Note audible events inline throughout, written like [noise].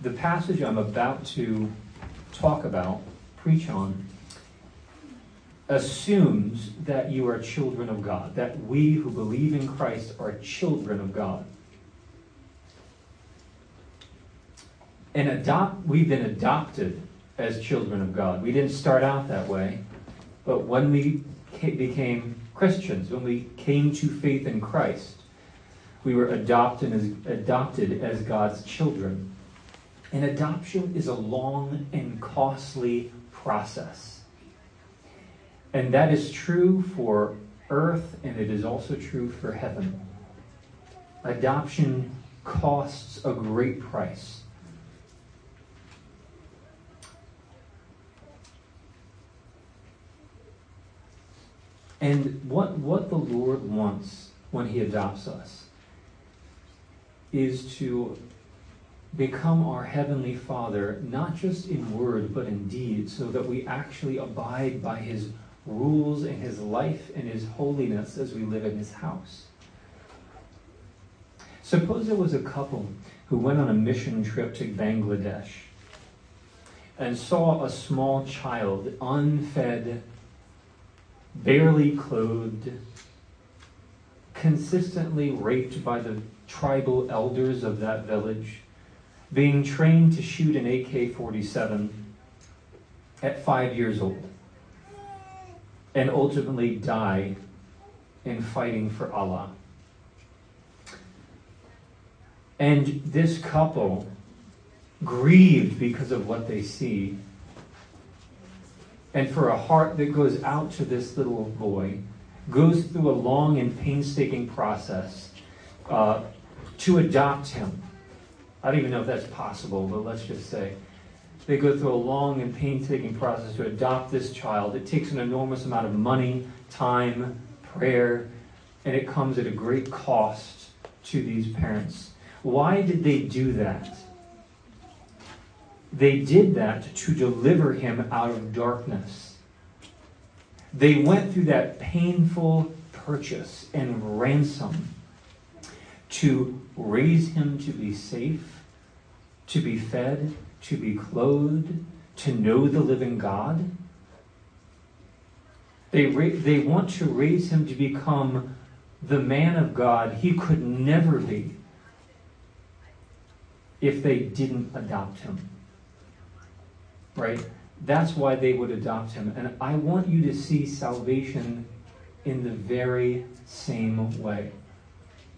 the passage I'm about to talk about, preach on, assumes that you are children of God, that we who believe in Christ are children of God. And adopt, we've been adopted as children of God. We didn't start out that way, but when we became Christians, when we came to faith in Christ, we were adopted as, adopted as God's children. And adoption is a long and costly process. And that is true for earth, and it is also true for heaven. Adoption costs a great price. And what, what the Lord wants when He adopts us is to become our Heavenly Father, not just in word, but in deed, so that we actually abide by His rules and His life and His holiness as we live in His house. Suppose there was a couple who went on a mission trip to Bangladesh and saw a small child, unfed, barely clothed, consistently raped by the tribal elders of that village, being trained to shoot an AK 47 at five years old, and ultimately die in fighting for Allah. And this couple grieved because of what they see and for a heart that goes out to this little boy, goes through a long and painstaking process uh, to adopt him. I don't even know if that's possible, but let's just say they go through a long and painstaking process to adopt this child. It takes an enormous amount of money, time, prayer, and it comes at a great cost to these parents. Why did they do that? They did that to deliver him out of darkness. They went through that painful purchase and ransom to raise him to be safe, to be fed, to be clothed, to know the living God. They, ra- they want to raise him to become the man of God he could never be if they didn't adopt him right? That's why they would adopt him. And I want you to see salvation in the very same way.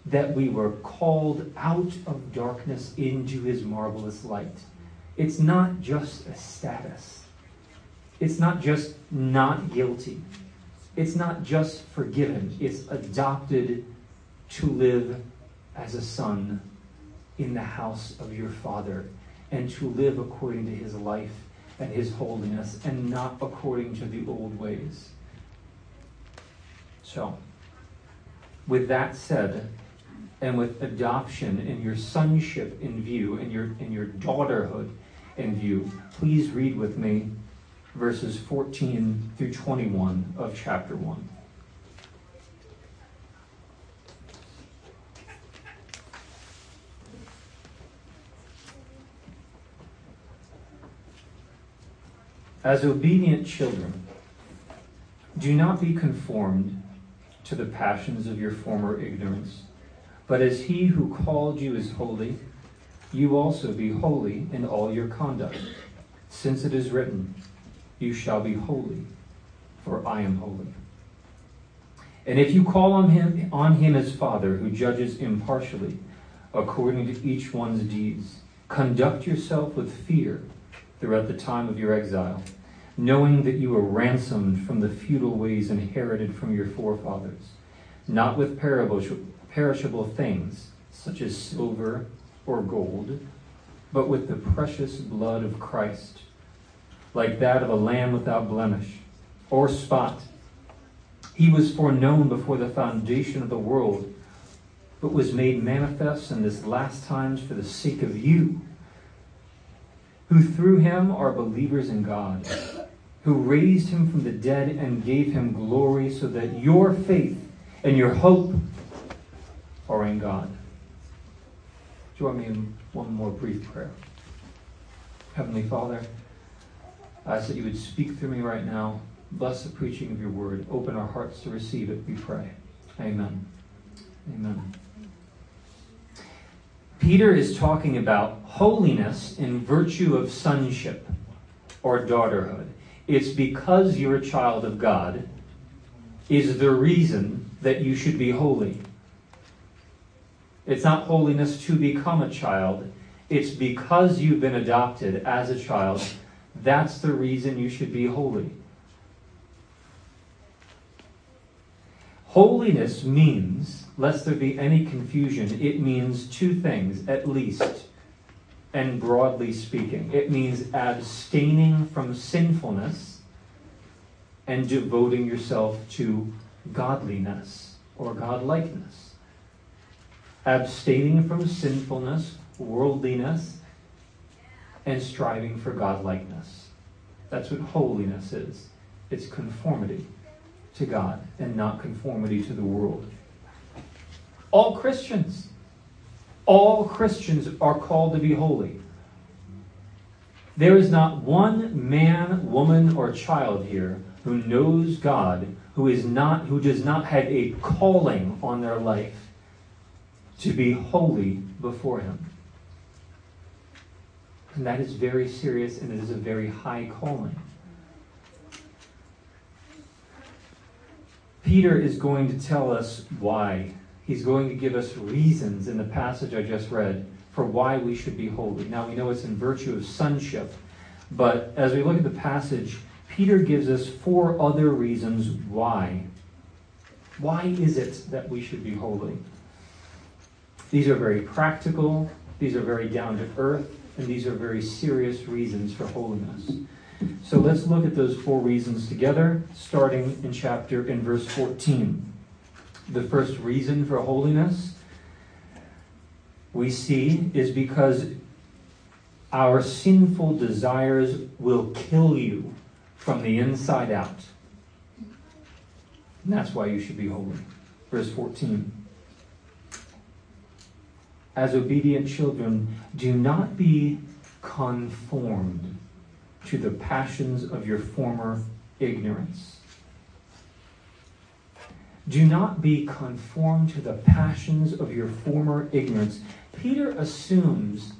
That we were called out of darkness into his marvelous light. It's not just a status, it's not just not guilty, it's not just forgiven, it's adopted to live as a son in the house of your father and to live according to his life and his holiness and not according to the old ways. So, with that said, and with adoption and your sonship in view and your, and your daughterhood in view, please read with me verses 14 through 21 of chapter 1. As obedient children, do not be conformed to the passions of your former ignorance, but as he who called you is holy, you also be holy in all your conduct, since it is written, You shall be holy, for I am holy. And if you call on him on him as Father, who judges impartially according to each one's deeds, conduct yourself with fear throughout the time of your exile, knowing that you were ransomed from the futile ways inherited from your forefathers, not with perishable things, such as silver or gold, but with the precious blood of Christ, like that of a lamb without blemish or spot. He was foreknown before the foundation of the world, but was made manifest in this last times for the sake of you who through him are believers in God, who raised him from the dead and gave him glory, so that your faith and your hope are in God. Join me in one more brief prayer. Heavenly Father, I ask that you would speak through me right now. Bless the preaching of your word. Open our hearts to receive it, we pray. Amen. Amen. Peter is talking about holiness in virtue of sonship or daughterhood. It's because you're a child of God is the reason that you should be holy. It's not holiness to become a child. It's because you've been adopted as a child. That's the reason you should be holy. Holiness means, lest there be any confusion, it means two things at least, and broadly speaking. It means abstaining from sinfulness and devoting yourself to godliness or godlikeness. Abstaining from sinfulness, worldliness, and striving for godlikeness. That's what holiness is. It's conformity to God and not conformity to the world. All Christians, all Christians are called to be holy. There is not one man, woman, or child here who knows God who is not who does not have a calling on their life to be holy before him. And that is very serious and it is a very high calling. Peter is going to tell us why. He's going to give us reasons in the passage I just read for why we should be holy. Now we know it's in virtue of sonship, but as we look at the passage, Peter gives us four other reasons why. Why is it that we should be holy? These are very practical, these are very down to earth, and these are very serious reasons for holiness. So let's look at those four reasons together, starting in chapter in verse 14. The first reason for holiness we see is because our sinful desires will kill you from the inside out. And that's why you should be holy. Verse 14. As obedient children, do not be conformed to the passions of your former ignorance. Do not be conformed to the passions of your former ignorance. Peter assumes,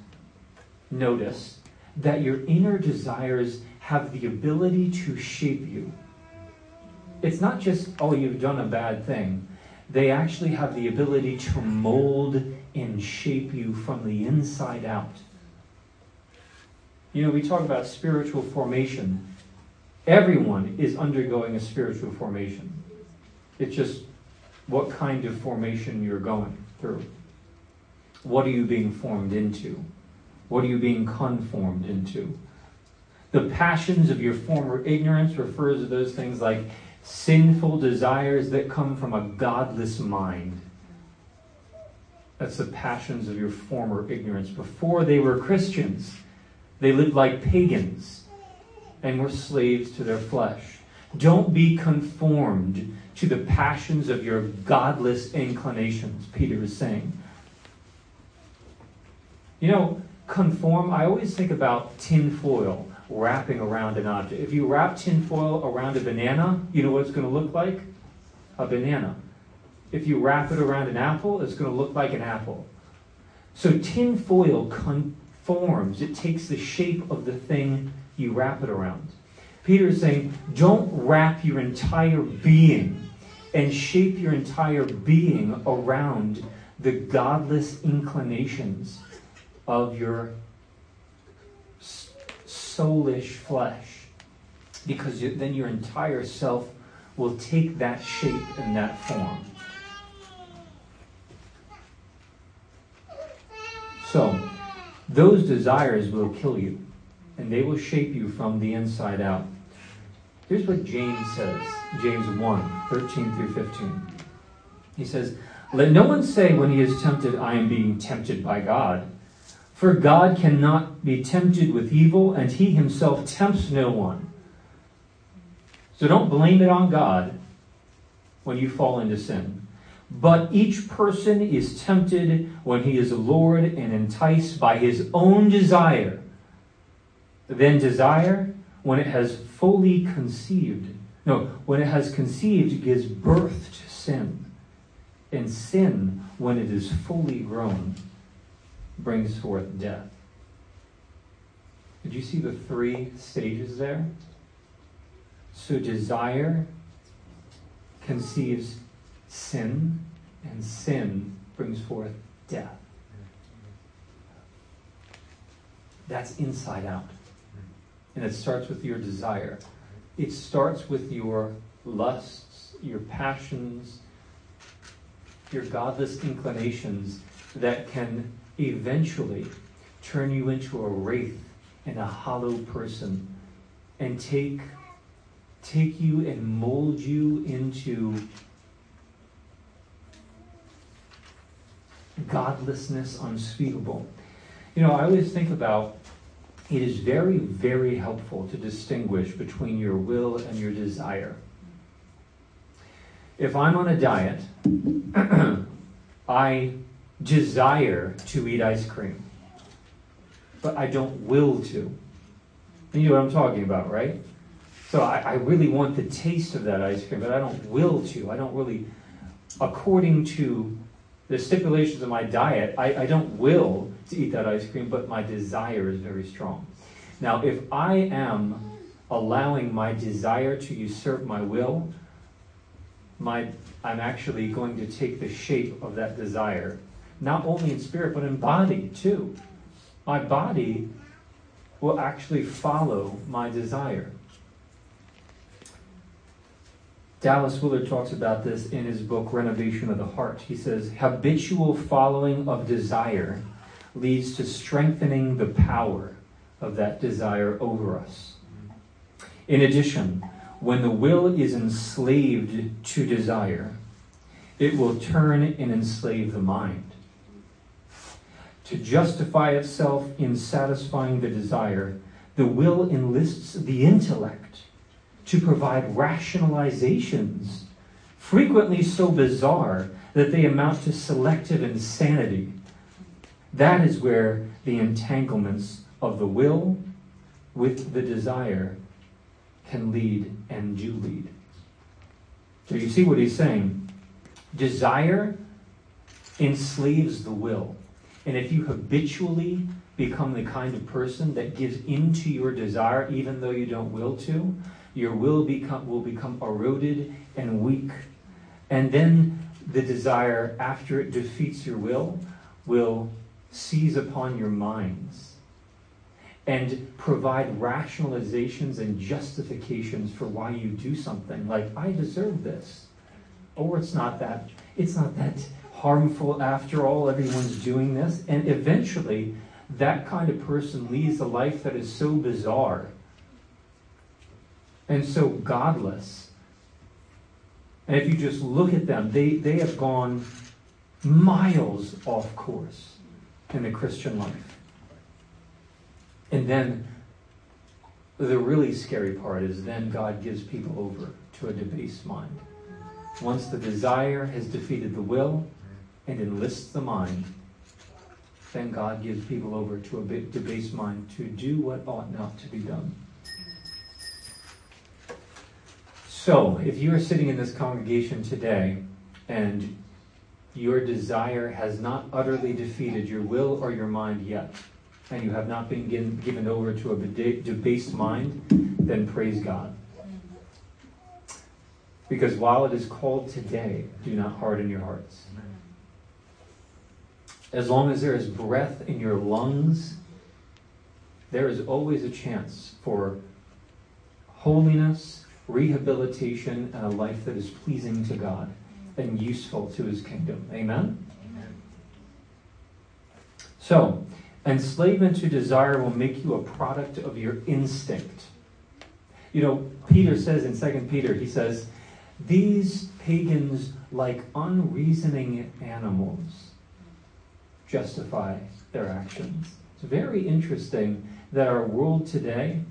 notice, that your inner desires have the ability to shape you. It's not just, oh, you've done a bad thing. They actually have the ability to mold and shape you from the inside out. You know, we talk about spiritual formation. Everyone is undergoing a spiritual formation. It's just what kind of formation you're going through. What are you being formed into? What are you being conformed into? The passions of your former ignorance refers to those things like sinful desires that come from a godless mind. That's the passions of your former ignorance. Before they were Christians, they lived like pagans and were slaves to their flesh. Don't be conformed to the passions of your godless inclinations, Peter is saying. You know, conform, I always think about tin foil wrapping around an object. If you wrap tin foil around a banana, you know what it's going to look like? A banana. If you wrap it around an apple, it's going to look like an apple. So tin foil conforms, it takes the shape of the thing you wrap it around. Peter is saying, don't wrap your entire being and shape your entire being around the godless inclinations of your soulish flesh. Because then your entire self will take that shape and that form. So, those desires will kill you, and they will shape you from the inside out. Here's what James says James 1 13 through 15. He says, Let no one say when he is tempted, I am being tempted by God. For God cannot be tempted with evil, and he himself tempts no one. So don't blame it on God when you fall into sin. But each person is tempted when he is lured and enticed by his own desire. Then desire, when it has fully conceived, no, when it has conceived, gives birth to sin. And sin, when it is fully grown, brings forth death. Did you see the three stages there? So desire conceives sin, and sin brings forth death. That's inside out. And it starts with your desire. It starts with your lusts, your passions, your godless inclinations that can eventually turn you into a wraith and a hollow person and take take you and mold you into godlessness unspeakable. You know, I always think about it is very, very helpful to distinguish between your will and your desire. If I'm on a diet, [clears throat] I desire to eat ice cream, but I don't will to. You know what I'm talking about, right? So I, I really want the taste of that ice cream, but I don't will to. I don't really, according to the stipulations of my diet, I, I don't will to eat that ice cream, but my desire is very strong. Now, if I am allowing my desire to usurp my will, my, I'm actually going to take the shape of that desire, not only in spirit, but in body too. My body will actually follow my desire. Dallas Willard talks about this in his book Renovation of the Heart. He says, habitual following of desire leads to strengthening the power of that desire over us. In addition, when the will is enslaved to desire, it will turn and enslave the mind. To justify itself in satisfying the desire, the will enlists the intellect to provide rationalizations, frequently so bizarre that they amount to selective insanity. That is where the entanglements of the will with the desire can lead and do lead. So you see what he's saying? Desire enslaves the will. And if you habitually become the kind of person that gives into your desire even though you don't will to, your will become, will become eroded and weak. And then the desire, after it defeats your will, will seize upon your minds and provide rationalizations and justifications for why you do something. Like i deserve this. Or it's not that it's not that harmful after all everyone's doing this. And eventually that kind of person leads a life that is so bizarre and so godless. And if you just look at them, they, they have gone miles off course in the Christian life. And then the really scary part is then God gives people over to a debased mind. Once the desire has defeated the will and enlists the mind, then God gives people over to a debased mind to do what ought not to be done. So, if you are sitting in this congregation today and your desire has not utterly defeated your will or your mind yet, and you have not been given over to a debased mind, then praise God. Because while it is called today, do not harden your hearts. As long as there is breath in your lungs, there is always a chance for holiness rehabilitation, and a life that is pleasing to God and useful to his kingdom. Amen? Amen? So, enslavement to desire will make you a product of your instinct. You know, Peter says in 2 Peter, he says, These pagans, like unreasoning animals, justify their actions. It's very interesting that our world today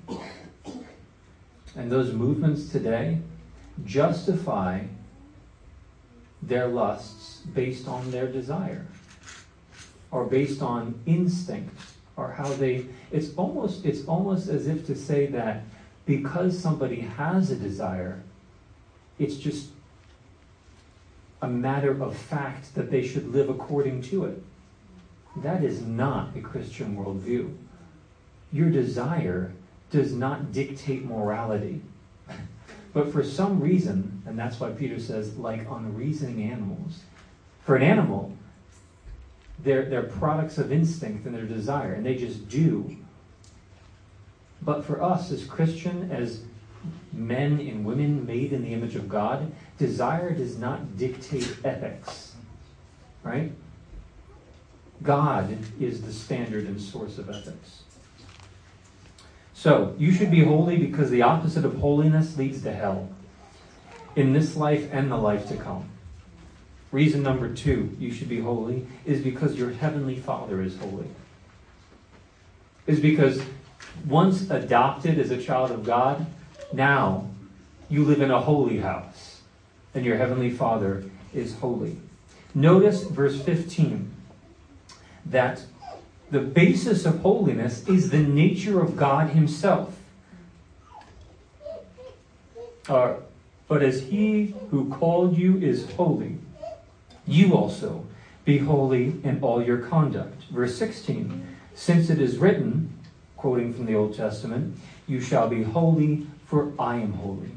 and those movements today justify their lusts based on their desire or based on instinct or how they it's almost it's almost as if to say that because somebody has a desire, it's just a matter of fact that they should live according to it. That is not a Christian worldview. Your desire does not dictate morality. But for some reason, and that's why Peter says, like unreasoning animals, for an animal, they're, they're products of instinct and their desire, and they just do. But for us as Christian, as men and women made in the image of God, desire does not dictate ethics. Right? God is the standard and source of ethics. So, you should be holy because the opposite of holiness leads to hell in this life and the life to come. Reason number two, you should be holy, is because your heavenly Father is holy. Is because once adopted as a child of God, now you live in a holy house, and your heavenly Father is holy. Notice verse 15 that the basis of holiness is the nature of God Himself. Uh, but as He who called you is holy, you also be holy in all your conduct. Verse 16 Since it is written, quoting from the Old Testament, you shall be holy, for I am holy.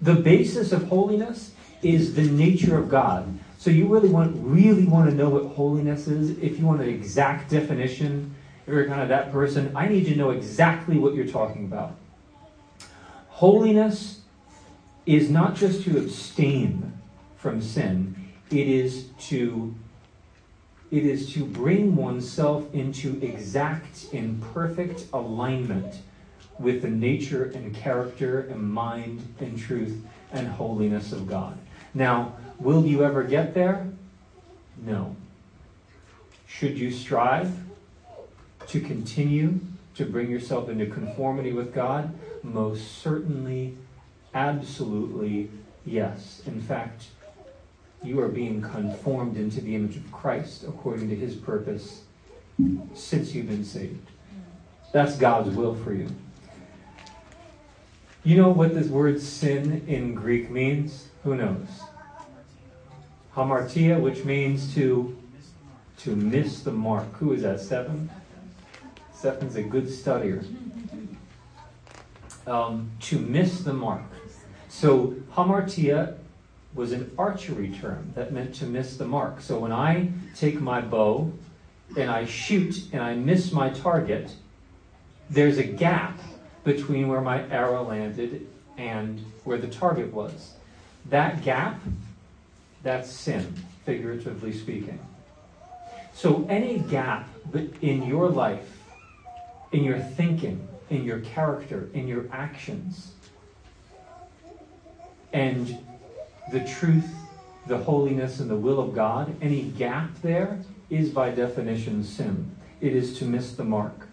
The basis of holiness is the nature of God. So you really want really want to know what holiness is. If you want an exact definition, if you're kind of that person, I need to know exactly what you're talking about. Holiness is not just to abstain from sin, it is to it is to bring oneself into exact and perfect alignment with the nature and character and mind and truth and holiness of God. Now, Will you ever get there? No. Should you strive to continue to bring yourself into conformity with God? Most certainly, absolutely, yes. In fact, you are being conformed into the image of Christ according to his purpose since you've been saved. That's God's will for you. You know what this word sin in Greek means? Who knows? Hamartia, which means to to miss the mark. Who is that? Stephen. Stephen's a good studier. Um, to miss the mark. So hamartia was an archery term that meant to miss the mark. So when I take my bow and I shoot and I miss my target, there's a gap between where my arrow landed and where the target was. That gap that's sin, figuratively speaking. So, any gap in your life, in your thinking, in your character, in your actions, and the truth, the holiness, and the will of God, any gap there is by definition sin. It is to miss the mark.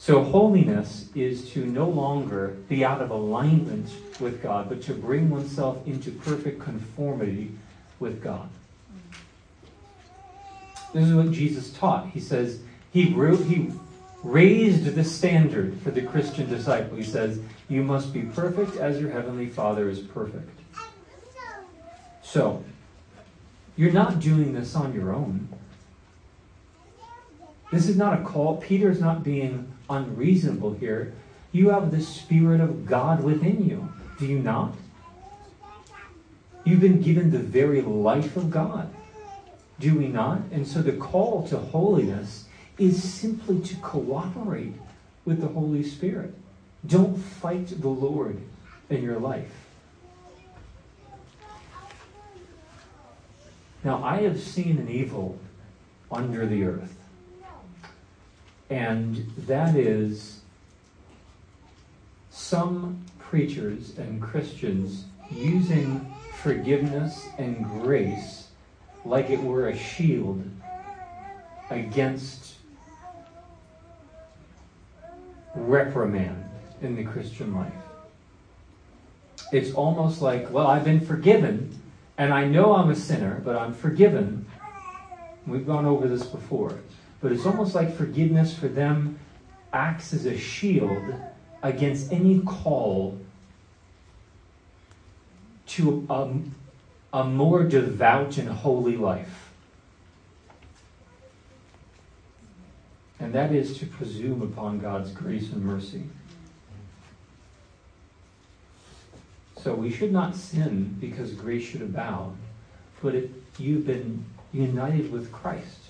So, holiness is to no longer be out of alignment with God, but to bring oneself into perfect conformity with God. This is what Jesus taught. He says, He, he raised the standard for the Christian disciple. He says, You must be perfect as your heavenly Father is perfect. So, you're not doing this on your own. This is not a call. Peter's not being unreasonable here. You have the Spirit of God within you. Do you not? You've been given the very life of God. Do we not? And so the call to holiness is simply to cooperate with the Holy Spirit. Don't fight the Lord in your life. Now, I have seen an evil under the earth. And that is some preachers and Christians using forgiveness and grace like it were a shield against reprimand in the Christian life. It's almost like, well, I've been forgiven, and I know I'm a sinner, but I'm forgiven. We've gone over this before. But it's almost like forgiveness for them acts as a shield against any call to a, a more devout and holy life. And that is to presume upon God's grace and mercy. So we should not sin because grace should abound, but it, you've been united with Christ.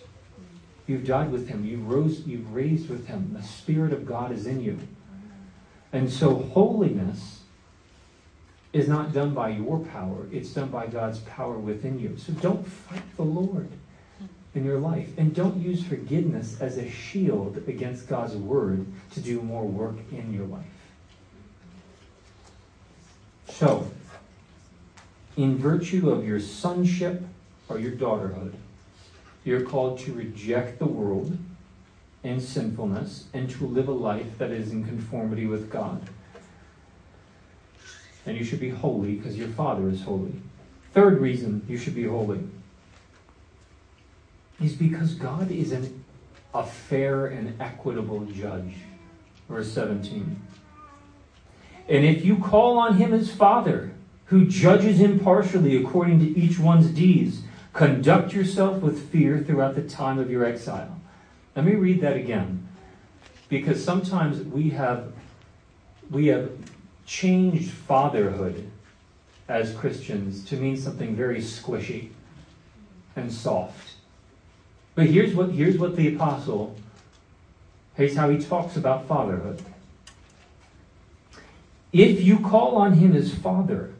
You've died with him. You rose, you've raised with him. The Spirit of God is in you. And so holiness is not done by your power, it's done by God's power within you. So don't fight the Lord in your life. And don't use forgiveness as a shield against God's word to do more work in your life. So, in virtue of your sonship or your daughterhood, you're called to reject the world and sinfulness and to live a life that is in conformity with God. And you should be holy because your Father is holy. Third reason you should be holy is because God is an, a fair and equitable judge. Verse 17. And if you call on him as Father, who judges impartially according to each one's deeds, Conduct yourself with fear throughout the time of your exile. Let me read that again. Because sometimes we have we have changed fatherhood as Christians to mean something very squishy and soft. But here's what here's what the apostle here's how he talks about fatherhood. If you call on him as father,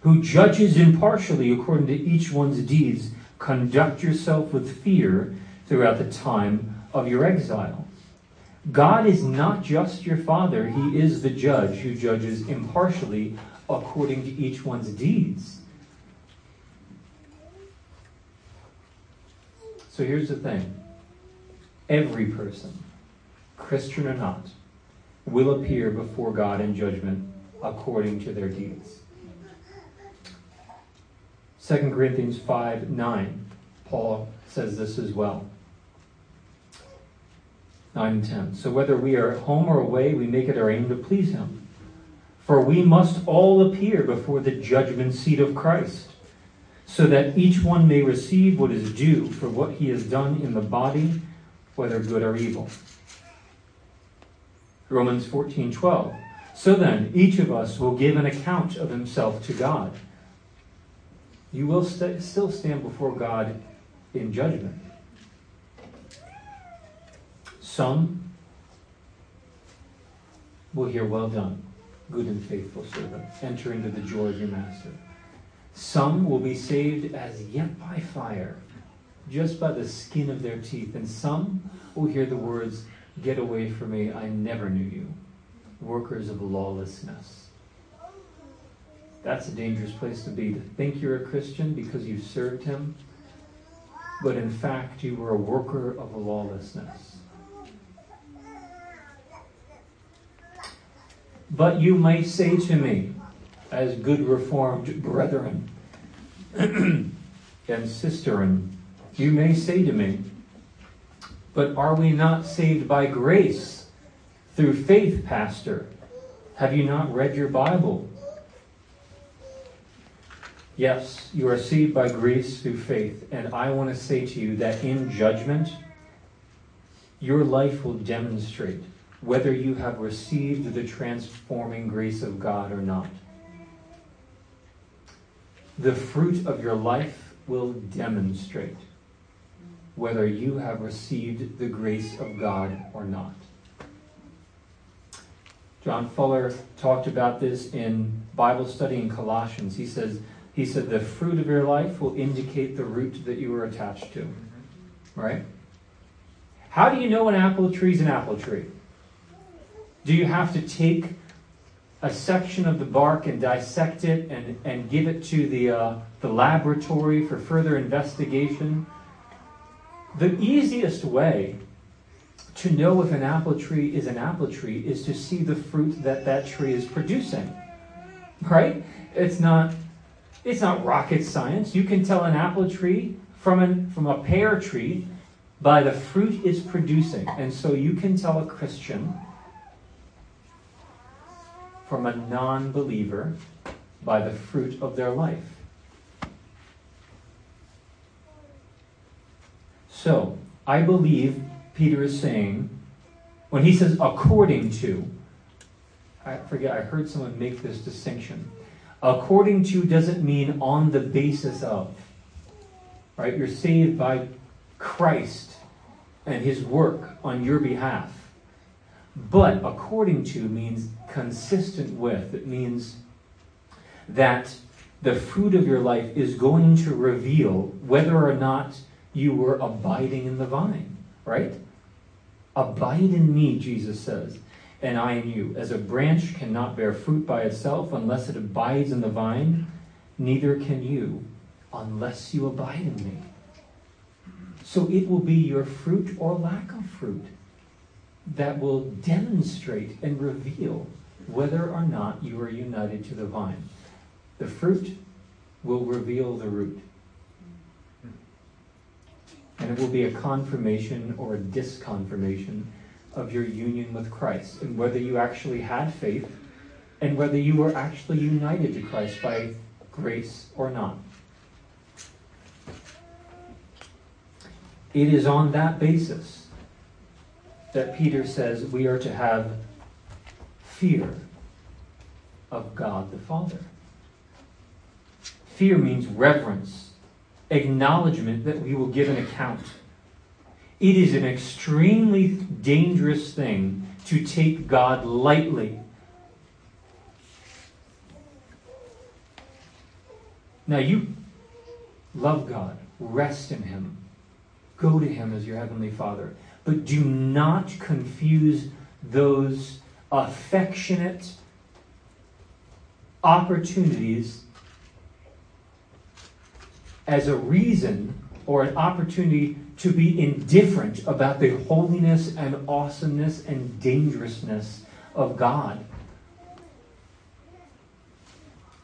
who judges impartially according to each one's deeds, conduct yourself with fear throughout the time of your exile. God is not just your father, he is the judge who judges impartially according to each one's deeds. So here's the thing every person, Christian or not, will appear before God in judgment according to their deeds. 2 Corinthians 5 9, Paul says this as well. 9 and 10. So whether we are at home or away, we make it our aim to please him. For we must all appear before the judgment seat of Christ, so that each one may receive what is due for what he has done in the body, whether good or evil. Romans 14 12. So then, each of us will give an account of himself to God you will st- still stand before God in judgment. Some will hear, Well done, good and faithful servant. Enter into the joy of your master. Some will be saved as yet by fire, just by the skin of their teeth. And some will hear the words, Get away from me, I never knew you, workers of lawlessness. That's a dangerous place to be, to think you're a Christian because you served him, but in fact you were a worker of lawlessness. But you may say to me, as good reformed brethren [clears throat] and sisterin, you may say to me, but are we not saved by grace through faith, Pastor? Have you not read your Bible? Yes, you are saved by grace through faith. And I want to say to you that in judgment, your life will demonstrate whether you have received the transforming grace of God or not. The fruit of your life will demonstrate whether you have received the grace of God or not. John Fuller talked about this in Bible study in Colossians. He says, he said the fruit of your life will indicate the root that you are attached to. Right? How do you know an apple tree is an apple tree? Do you have to take a section of the bark and dissect it and, and give it to the, uh, the laboratory for further investigation? The easiest way to know if an apple tree is an apple tree is to see the fruit that that tree is producing. Right? It's not it's not rocket science. You can tell an apple tree from, an, from a pear tree by the fruit it's producing. And so you can tell a Christian from a non believer by the fruit of their life. So, I believe Peter is saying, when he says according to, I forget, I heard someone make this distinction. According to doesn't mean on the basis of. Right? You're saved by Christ and his work on your behalf. But according to means consistent with. It means that the fruit of your life is going to reveal whether or not you were abiding in the vine, right? Abide in me, Jesus says, and I in you. As a branch cannot bear fruit by itself unless it abides in the vine, neither can you unless you abide in me. So it will be your fruit or lack of fruit that will demonstrate and reveal whether or not you are united to the vine. The fruit will reveal the root. And it will be a confirmation or a disconfirmation of your union with Christ and whether you actually had faith and whether you were actually united to Christ by grace or not. It is on that basis that Peter says we are to have fear of God the Father. Fear means reverence, acknowledgement that we will give an account. It is an extremely dangerous thing to take God lightly. Now, you love God, rest in Him, go to Him as your Heavenly Father, but do not confuse those affectionate opportunities as a reason or an opportunity to be indifferent about the holiness and awesomeness and dangerousness of God.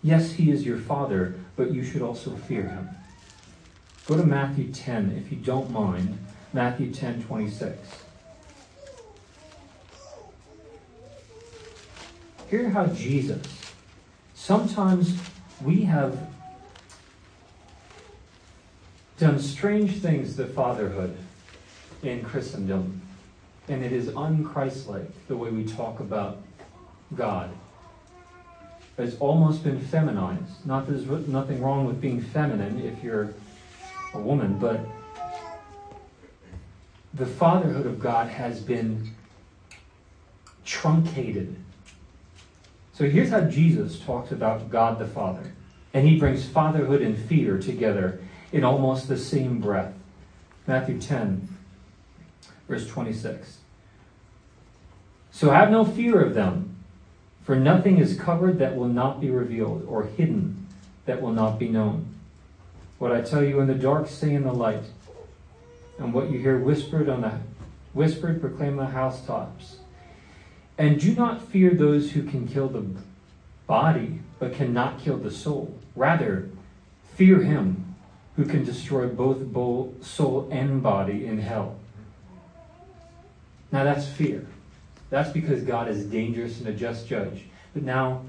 Yes, He is your Father, but you should also fear Him. Go to Matthew 10, if you don't mind. Matthew 10 26. Hear how Jesus, sometimes we have done strange things to fatherhood in Christendom, and it is unchristlike the way we talk about God. It's almost been feminized. Not that there's nothing wrong with being feminine if you're a woman, but the fatherhood of God has been truncated. So here's how Jesus talks about God the Father. And he brings fatherhood and fear together in almost the same breath. Matthew 10, verse 26. So have no fear of them, for nothing is covered that will not be revealed, or hidden that will not be known. What I tell you in the dark, say in the light, and what you hear whispered on the whispered, proclaim the housetops. And do not fear those who can kill the body, but cannot kill the soul. Rather, fear him who can destroy both soul and body in hell. Now that's fear. That's because God is dangerous and a just judge. But now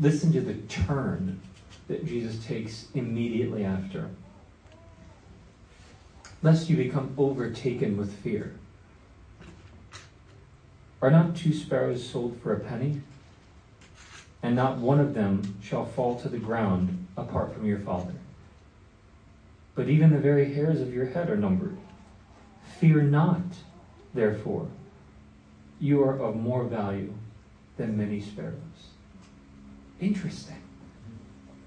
listen to the turn that Jesus takes immediately after. Lest you become overtaken with fear. Are not two sparrows sold for a penny? And not one of them shall fall to the ground apart from your Father. But even the very hairs of your head are numbered. Fear not, therefore. You are of more value than many sparrows. Interesting.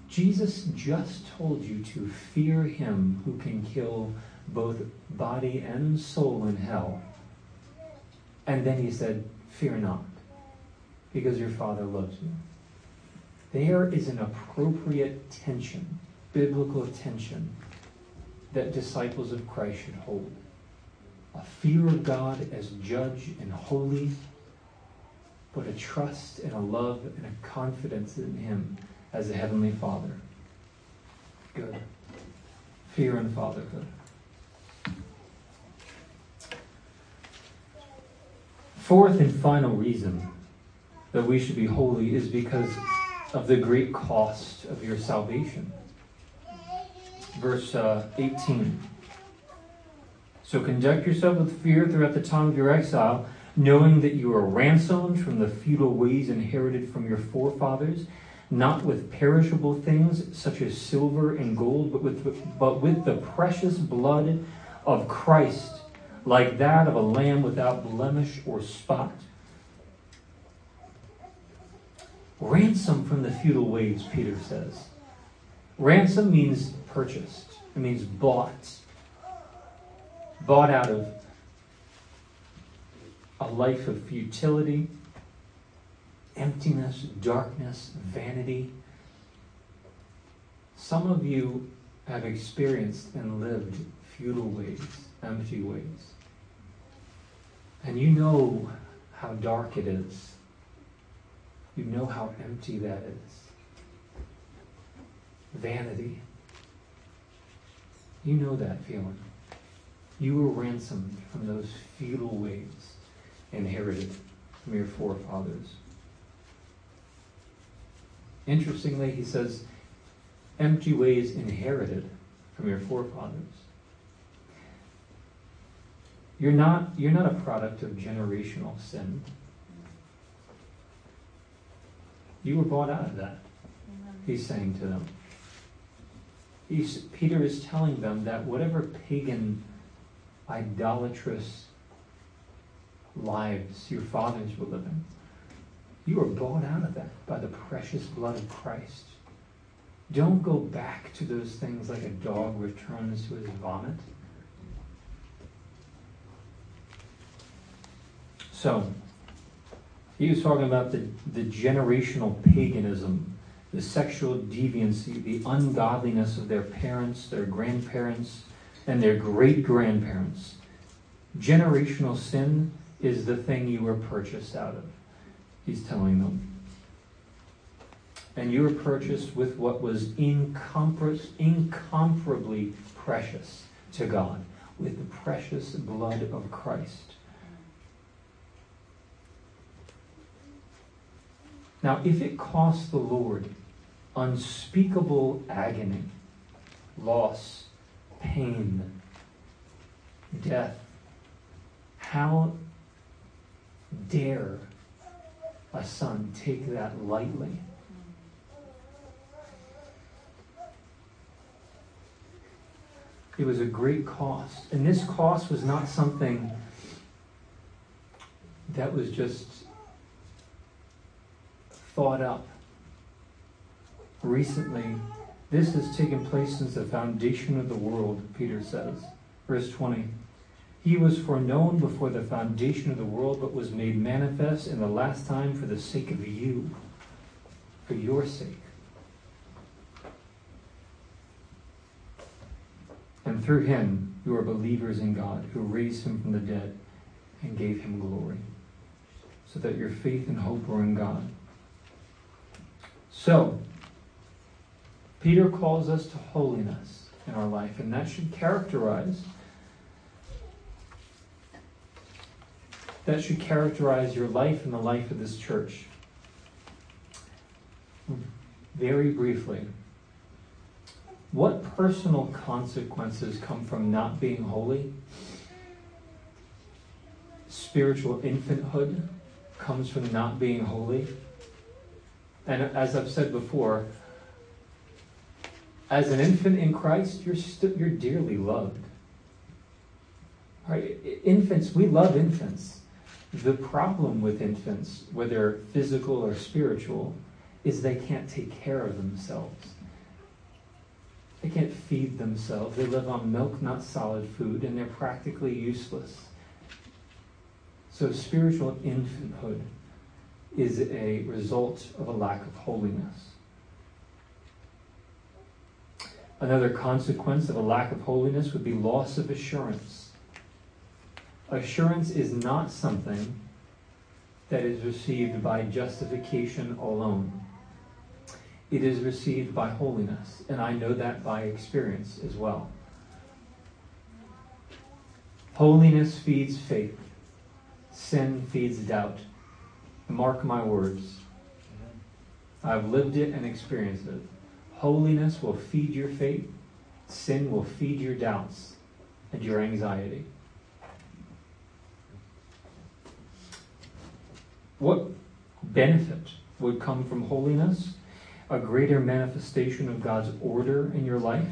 Jesus just told you to fear him who can kill both body and soul in hell. And then he said, Fear not, because your Father loves you. There is an appropriate tension, biblical tension, that disciples of Christ should hold. A fear of God as judge and holy, but a trust and a love and a confidence in Him as a Heavenly Father. Good. Fear and fatherhood. Fourth and final reason that we should be holy is because of the great cost of your salvation. Verse uh, 18. So conduct yourself with fear throughout the time of your exile, knowing that you are ransomed from the futile ways inherited from your forefathers, not with perishable things such as silver and gold, but with, but with the precious blood of Christ, like that of a lamb without blemish or spot. Ransom from the futile ways, Peter says. Ransom means purchased, it means bought. Bought out of a life of futility, emptiness, darkness, vanity. Some of you have experienced and lived futile ways, empty ways. And you know how dark it is. You know how empty that is. Vanity. You know that feeling. You were ransomed from those futile ways inherited from your forefathers. Interestingly, he says, empty ways inherited from your forefathers. You're not, you're not a product of generational sin. You were bought out of that, he's saying to them. He's, Peter is telling them that whatever pagan, idolatrous lives your fathers were living, you were bought out of that by the precious blood of Christ. Don't go back to those things like a dog returns to his vomit. So, he was talking about the, the generational paganism, the sexual deviancy, the ungodliness of their parents, their grandparents, and their great grandparents. Generational sin is the thing you were purchased out of, he's telling them. And you were purchased with what was incomparably precious to God, with the precious blood of Christ. Now, if it costs the Lord unspeakable agony, loss, pain, death, how dare a son take that lightly? It was a great cost. And this cost was not something that was just thought up. Recently, this has taken place since the foundation of the world, Peter says. Verse 20. He was foreknown before the foundation of the world, but was made manifest in the last time for the sake of you, for your sake. And through him, you are believers in God, who raised him from the dead and gave him glory, so that your faith and hope are in God. So, Peter calls us to holiness in our life, and that should characterize that should characterize your life and the life of this church. Very briefly, what personal consequences come from not being holy? Spiritual infanthood comes from not being holy. And as I've said before, as an infant in Christ, you're st- you're dearly loved. Right? Infants, we love infants. The problem with infants, whether physical or spiritual, is they can't take care of themselves. They can't feed themselves. They live on milk, not solid food, and they're practically useless. So, spiritual infanthood is a result of a lack of holiness. Another consequence of a lack of holiness would be loss of assurance. Assurance is not something that is received by justification alone. It is received by holiness, and I know that by experience as well. Holiness feeds faith. sin feeds doubt. Mark my words. I've lived it and experienced it. Holiness will feed your faith, sin will feed your doubts and your anxiety. What benefit would come from holiness? A greater manifestation of God's order in your life,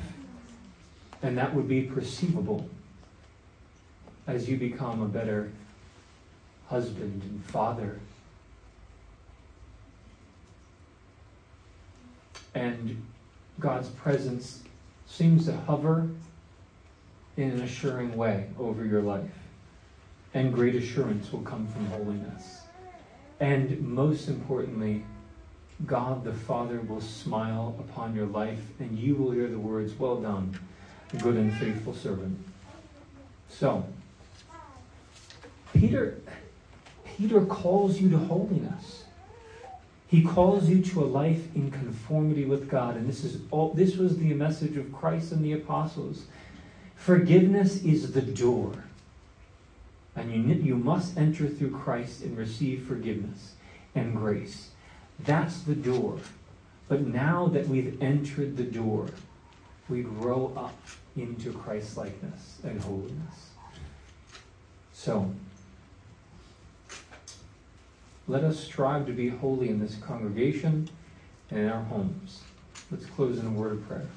and that would be perceivable as you become a better husband and father. And God's presence seems to hover in an assuring way over your life. And great assurance will come from holiness. And most importantly, God the Father will smile upon your life, and you will hear the words, Well done, good and faithful servant. So, Peter, Peter calls you to holiness. He calls you to a life in conformity with God. And this is all this was the message of Christ and the apostles. Forgiveness is the door. And you, you must enter through Christ and receive forgiveness and grace. That's the door. But now that we've entered the door, we grow up into Christ likeness and holiness. So, let us strive to be holy in this congregation and in our homes. Let's close in a word of prayer.